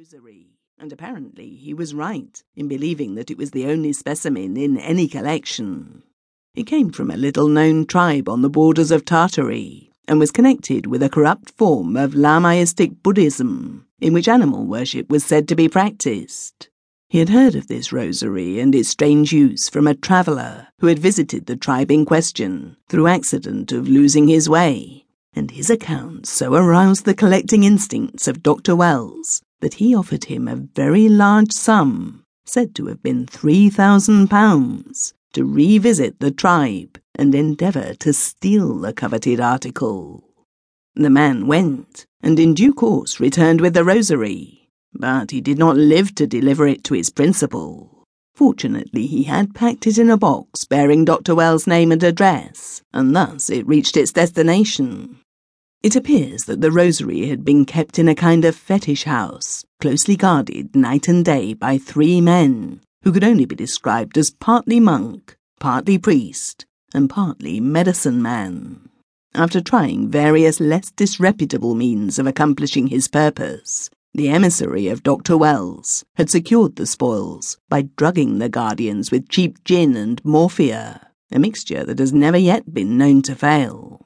rosary, and apparently he was right in believing that it was the only specimen in any collection. It came from a little known tribe on the borders of Tartary and was connected with a corrupt form of Lamaistic Buddhism, in which animal worship was said to be practiced. He had heard of this rosary and its strange use from a traveller who had visited the tribe in question through accident of losing his way and his account so aroused the collecting instincts of Dr. Wells that he offered him a very large sum, said to have been three thousand pounds, to revisit the tribe and endeavour to steal the coveted article. The man went, and in due course returned with the rosary, but he did not live to deliver it to his principal. Fortunately, he had packed it in a box bearing Dr. Wells' name and address, and thus it reached its destination. It appears that the rosary had been kept in a kind of fetish house, closely guarded night and day by three men, who could only be described as partly monk, partly priest, and partly medicine man. After trying various less disreputable means of accomplishing his purpose, the emissary of Dr. Wells had secured the spoils by drugging the guardians with cheap gin and morphia, a mixture that has never yet been known to fail.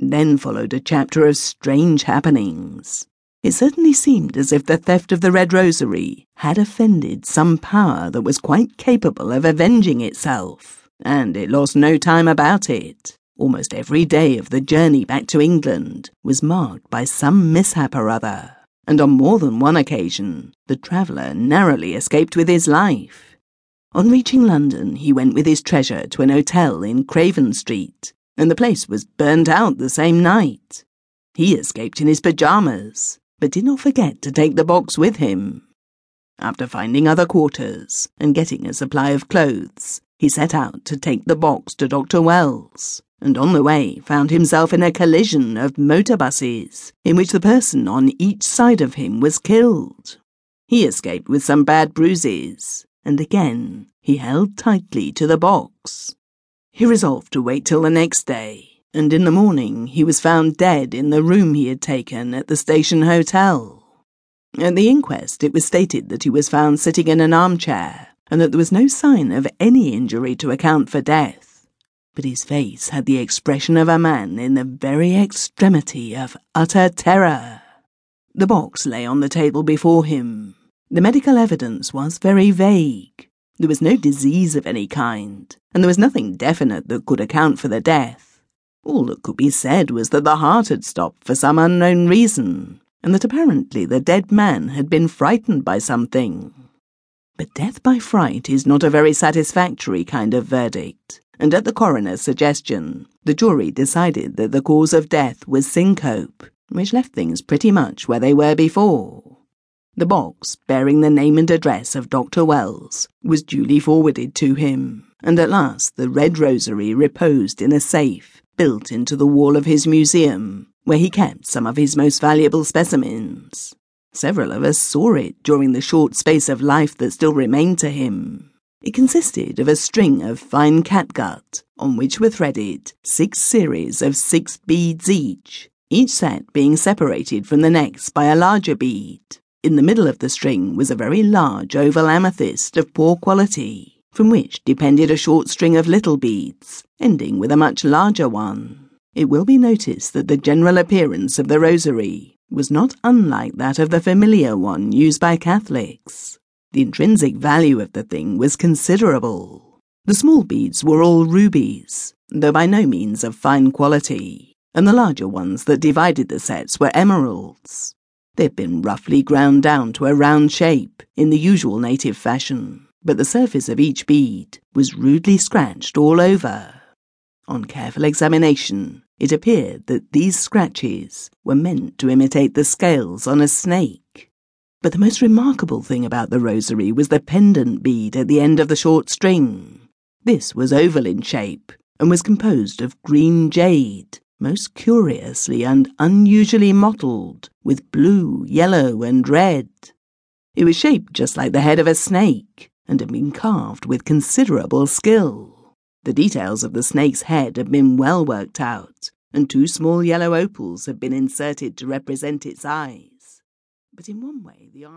Then followed a chapter of strange happenings. It certainly seemed as if the theft of the Red Rosary had offended some power that was quite capable of avenging itself, and it lost no time about it. Almost every day of the journey back to England was marked by some mishap or other and on more than one occasion the traveller narrowly escaped with his life. On reaching London, he went with his treasure to an hotel in Craven Street, and the place was burnt out the same night. He escaped in his pyjamas, but did not forget to take the box with him. After finding other quarters and getting a supply of clothes, he set out to take the box to Dr. Wells and on the way found himself in a collision of motor buses, in which the person on each side of him was killed. He escaped with some bad bruises, and again he held tightly to the box. He resolved to wait till the next day, and in the morning he was found dead in the room he had taken at the station hotel. At the inquest, it was stated that he was found sitting in an armchair, and that there was no sign of any injury to account for death but his face had the expression of a man in the very extremity of utter terror. The box lay on the table before him. The medical evidence was very vague. There was no disease of any kind, and there was nothing definite that could account for the death. All that could be said was that the heart had stopped for some unknown reason, and that apparently the dead man had been frightened by something. But death by fright is not a very satisfactory kind of verdict and at the coroner's suggestion, the jury decided that the cause of death was syncope, which left things pretty much where they were before. The box, bearing the name and address of Dr. Wells, was duly forwarded to him, and at last the red rosary reposed in a safe built into the wall of his museum, where he kept some of his most valuable specimens. Several of us saw it during the short space of life that still remained to him. It consisted of a string of fine catgut, on which were threaded six series of six beads each, each set being separated from the next by a larger bead. In the middle of the string was a very large oval amethyst of poor quality, from which depended a short string of little beads, ending with a much larger one. It will be noticed that the general appearance of the rosary was not unlike that of the familiar one used by Catholics. The intrinsic value of the thing was considerable. The small beads were all rubies, though by no means of fine quality, and the larger ones that divided the sets were emeralds. They had been roughly ground down to a round shape, in the usual native fashion, but the surface of each bead was rudely scratched all over. On careful examination, it appeared that these scratches were meant to imitate the scales on a snake. But the most remarkable thing about the rosary was the pendant bead at the end of the short string. This was oval in shape and was composed of green jade, most curiously and unusually mottled with blue, yellow, and red. It was shaped just like the head of a snake and had been carved with considerable skill. The details of the snake's head had been well worked out, and two small yellow opals had been inserted to represent its eyes. But in one way, the art